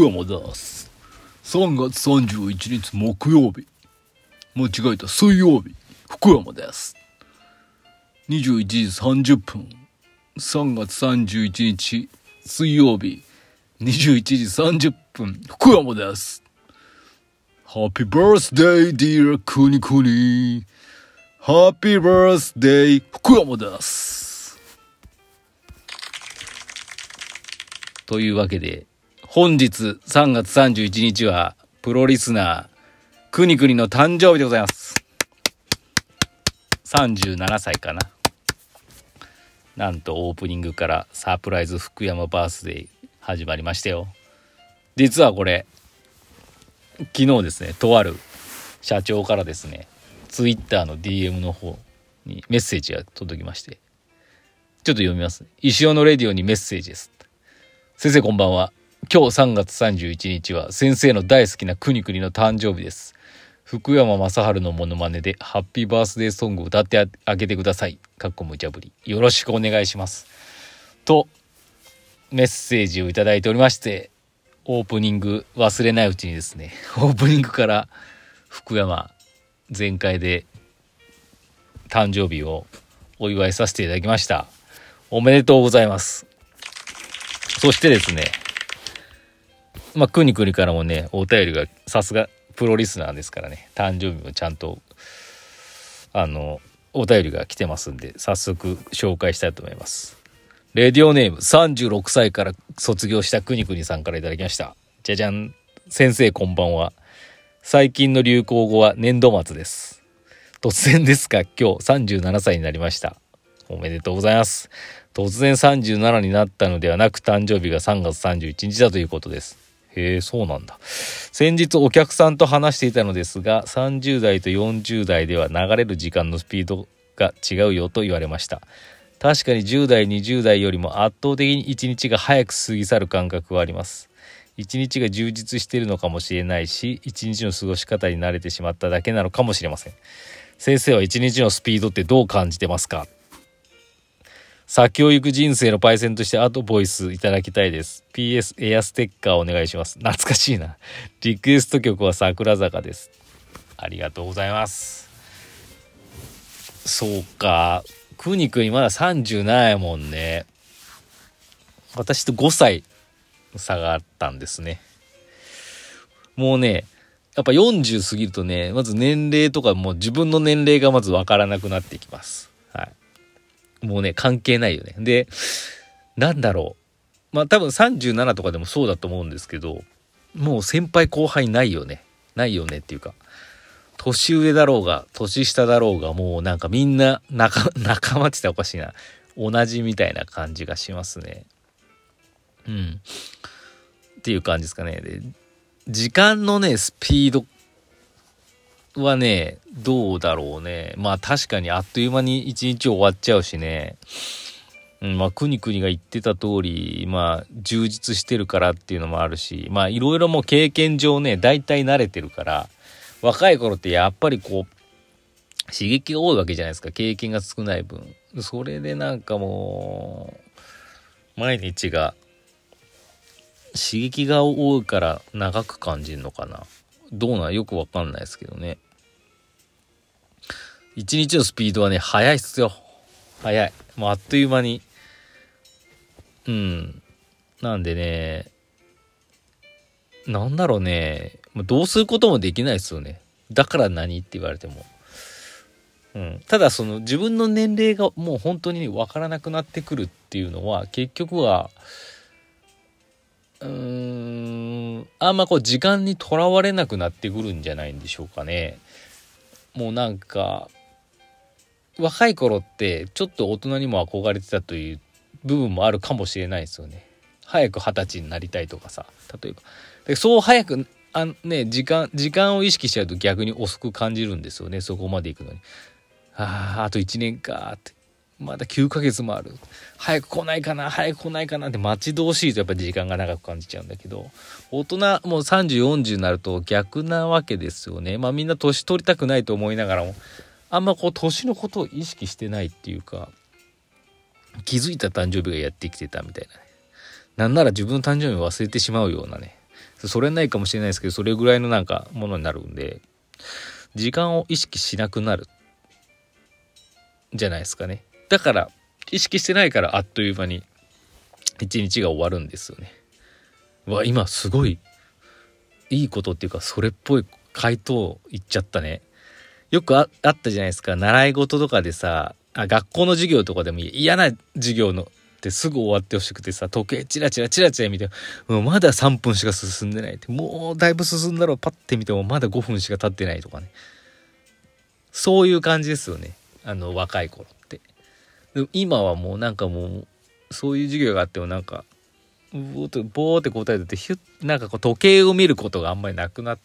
福山です。3月31日木曜日。間違えた、水曜日。福山です。21時30分。3月31日水曜日。21時30分。福山です。Happy birthday, dear くにくに。Happy birthday, 福山です。というわけで、本日3月31日は、プロリスナー、くにくにの誕生日でございます。37歳かな。なんとオープニングからサプライズ福山バースデー始まりましたよ。実はこれ、昨日ですね、とある社長からですね、ツイッターの DM の方にメッセージが届きまして、ちょっと読みます、石尾のレディオにメッセージです。先生こんばんは。今日3月31日は先生の大好きなくにくにの誕生日です。福山雅治のモノマネでハッピーバースデーソングを歌ってあげてください。かっこ無茶ぶり。よろしくお願いします。と、メッセージをいただいておりまして、オープニング忘れないうちにですね、オープニングから福山全開で誕生日をお祝いさせていただきました。おめでとうございます。そしてですね、まあ、くにくにからもね、お便りが、さすがプロリスナーですからね、誕生日もちゃんと、あの、お便りが来てますんで、早速紹介したいと思います。レディオネーム36歳から卒業したくにくにさんから頂きました。じゃじゃん。先生こんばんは。最近の流行語は年度末です。突然ですが、今日37歳になりました。おめでとうございます。突然37になったのではなく誕生日が3月31日だということです。へえ、そうなんだ。先日お客さんと話していたのですが、30代と40代では流れる時間のスピードが違うよと言われました。確かに10代、20代よりも圧倒的に1日が早く過ぎ去る感覚はあります。1日が充実しているのかもしれないし、1日の過ごし方に慣れてしまっただけなのかもしれません。先生は1日のスピードってどう感じてますか？先を行く人生のパイセンとしてアドボイスいただきたいです。PS エアステッカーお願いします。懐かしいな。リクエスト曲は桜坂です。ありがとうございます。そうか。くにくにまだ37やもんね。私と5歳差があったんですね。もうね、やっぱ40過ぎるとね、まず年齢とかもう自分の年齢がまずわからなくなってきます。もうね、関係ないよね。で、なんだろう。まあ多分37とかでもそうだと思うんですけど、もう先輩後輩ないよね。ないよねっていうか。年上だろうが、年下だろうが、もうなんかみんな仲、仲間って言ったらおかしいな。同じみたいな感じがしますね。うん。っていう感じですかね。で、時間のね、スピードはね、どうだろうね。まあ確かにあっという間に一日終わっちゃうしね。うん、まあ、くにくにが言ってた通り、まあ、充実してるからっていうのもあるし、まあ、いろいろもう経験上ね、大体慣れてるから、若い頃ってやっぱりこう、刺激が多いわけじゃないですか。経験が少ない分。それでなんかもう、毎日が、刺激が多いから長く感じるのかな。どうなよくわかんないですけどね。一日のスピードはね、速いっすよ。速い。もうあっという間に。うん。なんでね、なんだろうね、どうすることもできないですよね。だから何って言われても。うん、ただその自分の年齢がもう本当に分からなくなってくるっていうのは結局はうーん、あんまこう時間にとらわれなくなってくるんじゃないんでしょうかね。もうなんか、若い頃ってちょっと大人にも憧れてたという部分もあるかもしれないですよね。早く二十歳になりたいとかさ、例えば。でそう早く、あね、時間、時間を意識しちゃうと逆に遅く感じるんですよね、そこまで行くのに。ああ、あと1年かって。まだ9ヶ月もある。早く来ないかな早く来ないかなって待ち遠しいとやっぱ時間が長く感じちゃうんだけど、大人もう30、40になると逆なわけですよね。まあみんな年取りたくないと思いながらも、あんまこう年のことを意識してないっていうか、気づいた誕生日がやってきてたみたいなね。なんなら自分の誕生日を忘れてしまうようなね、それないかもしれないですけどそれぐらいのなんかものになるんで時間を意識しなくなるじゃないですかねだから意識してないからあっという間に一日が終わるんですよね。わ今すごいいいことっていうかそれっぽい回答言っちゃったね。よくあったじゃないですか。習い事とかでさあ学校の授業とかでも嫌な授業のってすぐ終わってほしくてさ時計チラチラチラチラ見てもうまだ3分しか進んでないって。もうだいぶ進んだろう。パッて見てもまだ5分しか経ってないとかね。そういう感じですよね。あの若い頃って。今はもうなんかもうそういう授業があってもなんかボーってボーって答えててヒュッなんかこう時計を見ることがあんまりなくな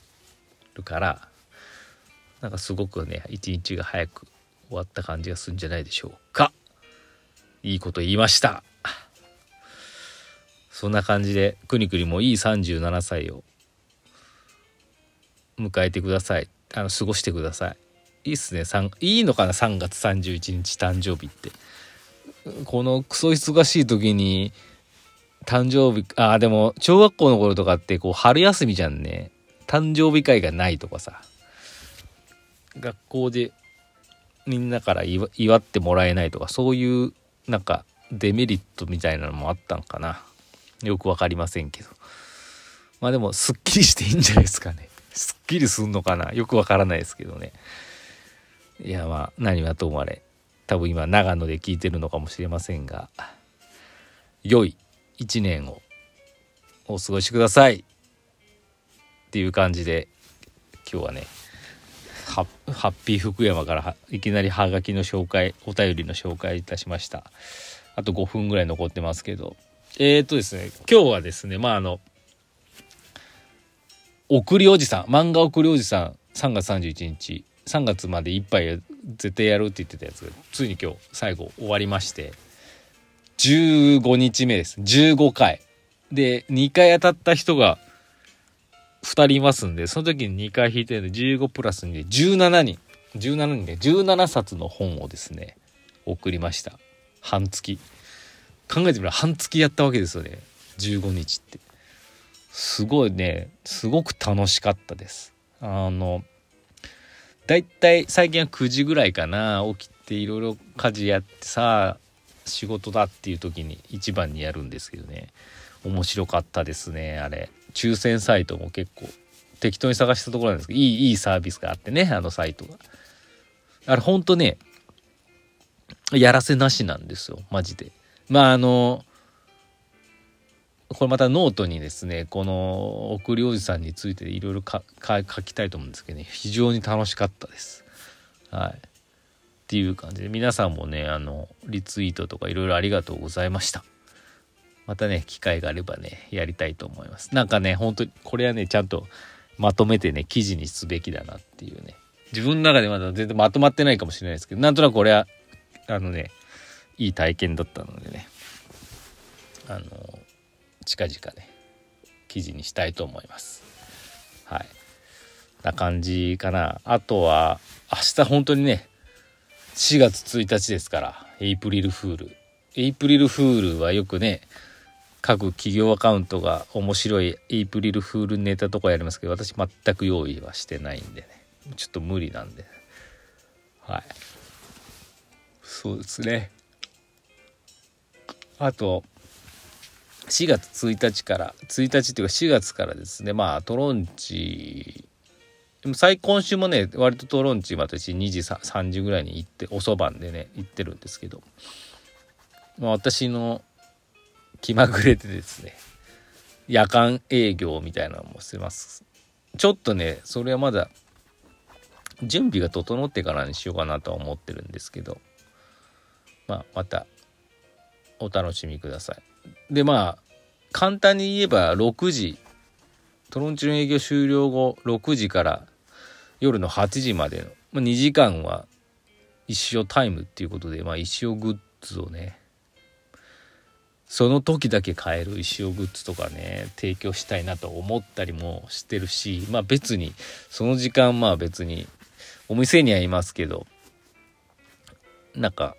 るからなんかすごくね一日が早く終わった感じがするんじゃないでしょうか。いいこと言いました。そんな感じで、くにくにもいい37歳を迎えてください。あの、過ごしてください。いいっすね3。いいのかな ?3 月31日誕生日って。このクソ忙しい時に、誕生日、あ、でも、小学校の頃とかって、こう、春休みじゃんね。誕生日会がないとかさ。学校でみんなから祝ってもらえないとか、そういうなんかデメリットみたいなのもあったんかなよく分かりませんけどまあでもすっきりしていいんじゃないですかねすっきりすんのかな？よく分からないですけどねいやまあ何はともあれ多分今長野で聞いてるのかもしれませんが良い一年をお過ごしください。っていう感じで今日はねハッピー福山からいきなりハガキの紹介お便りの紹介いたしました。あと5分ぐらい残ってますけど。えー、っとですね今日はですねまああの送りおじさん漫画送りおじさん3月31日3月までいっぱい絶対やるって言ってたやつがついに今日最後終わりまして15日目です15回で2回当たった人が2人いますんで、その時に2回引いてるんで、15プラス2で17人、17人で17冊の本をですね、送りました。半月。考えてみれば半月やったわけですよね。15日って。すごいね、すごく楽しかったです。あの、だいたい最近は9時ぐらいかな、起きていろいろ家事やってさ、仕事だっていう時に一番にやるんですけどね。面白かったですね、あれ。抽選サイトも結構適当に探したところなんですけど、いい、いいサービスがあってね、あのサイトが。あれほんとね、やらせなしなんですよ、マジで。まああの、これまたノートにですね、この送りおじさんについていろいろ書きたいと思うんですけどね、非常に楽しかったです。はい。っていう感じで、皆さんもね、あの、リツイートとかいろいろありがとうございました。またね、機会があればね、やりたいと思います。なんかね、本当に、これはね、ちゃんとまとめてね、記事にすべきだなっていうね。自分の中でまだ全然まとまってないかもしれないですけど、なんとなくこれは、あのね、いい体験だったのでね、あの、近々ね、記事にしたいと思います。はい。な感じかな。あとは、明日本当にね、4月1日ですから、エイプリルフール。エイプリルフールはよくね、各企業アカウントが面白いエイプリルフールネタとかやりますけど私全く用意はしてないんでねちょっと無理なんではいそうですねあと4月1日から1日っていうか4月からですね。まあトロンチ。最今週もね割とトロンチ私2時3時ぐらいに行っておそばんでね行ってるんですけど、まあ、私の気まぐれでですね夜間営業みたいなのもしてます。ちょっとねそれはまだ準備が整ってからにしようかなとは思ってるんですけど。まあまたお楽しみください。でまあ簡単に言えば6時。トロンチの営業終了後6時から夜の8時までの、まあ、2時間は一生タイムっていうことで、まあ、一生グッズをねその時だけ買える石尾グッズとかね提供したいなと思ったりもしてるしまあ別にその時間まあ別にお店にはいますけどなんか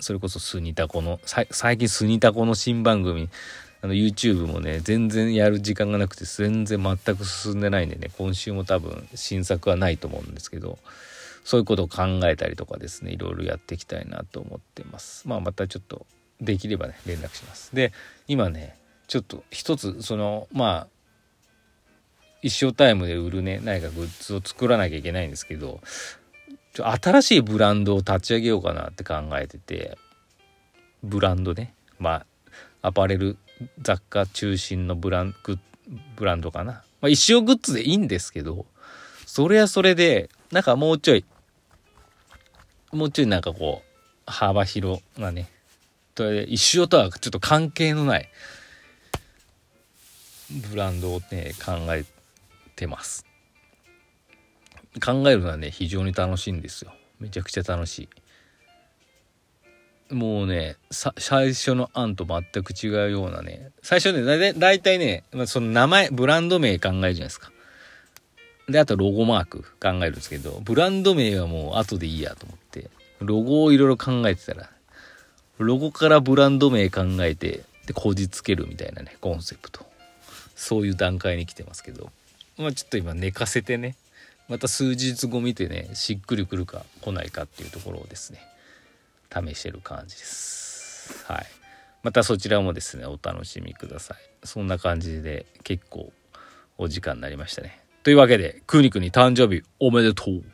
それこそスニタコの最近スニタコの新番組あの YouTube もね全然やる時間がなくて全然全く進んでないんでね今週も多分新作はないと思うんですけどそういうことを考えたりとかですねいろいろやっていきたいなと思ってます。まあまたちょっとできればね連絡します。で今ねちょっと一つそのまあ一生タイムで売るね何かグッズを作らなきゃいけないんですけどちょ新しいブランドを立ち上げようかなって考えてて。ブランドね。まあアパレル雑貨中心のブラングブランドかな、まあ、一生グッズでいいんですけどそれはそれでなんかもうちょいもうちょいなんかこう幅広なね。と一生とはちょっと関係のないブランドをね考えてます。考えるのはね非常に楽しいんですよ。めちゃくちゃ楽しい。もうね最初の案と全く違うようなね最初ねだいたいねその名前ブランド名考えるじゃないですか。であとロゴマーク考えるんですけどブランド名はもう後でいいやと思ってロゴをいろいろ考えてたらロゴからブランド名考えてでこじつけるみたいなねコンセプト。そういう段階に来てますけど。まあちょっと今寝かせてねまた数日後見てねしっくりくるか来ないかっていうところをですね試してる感じです。はい。またそちらもですねお楽しみください。そんな感じで結構お時間になりましたね。というわけでクーニクに誕生日おめでとう。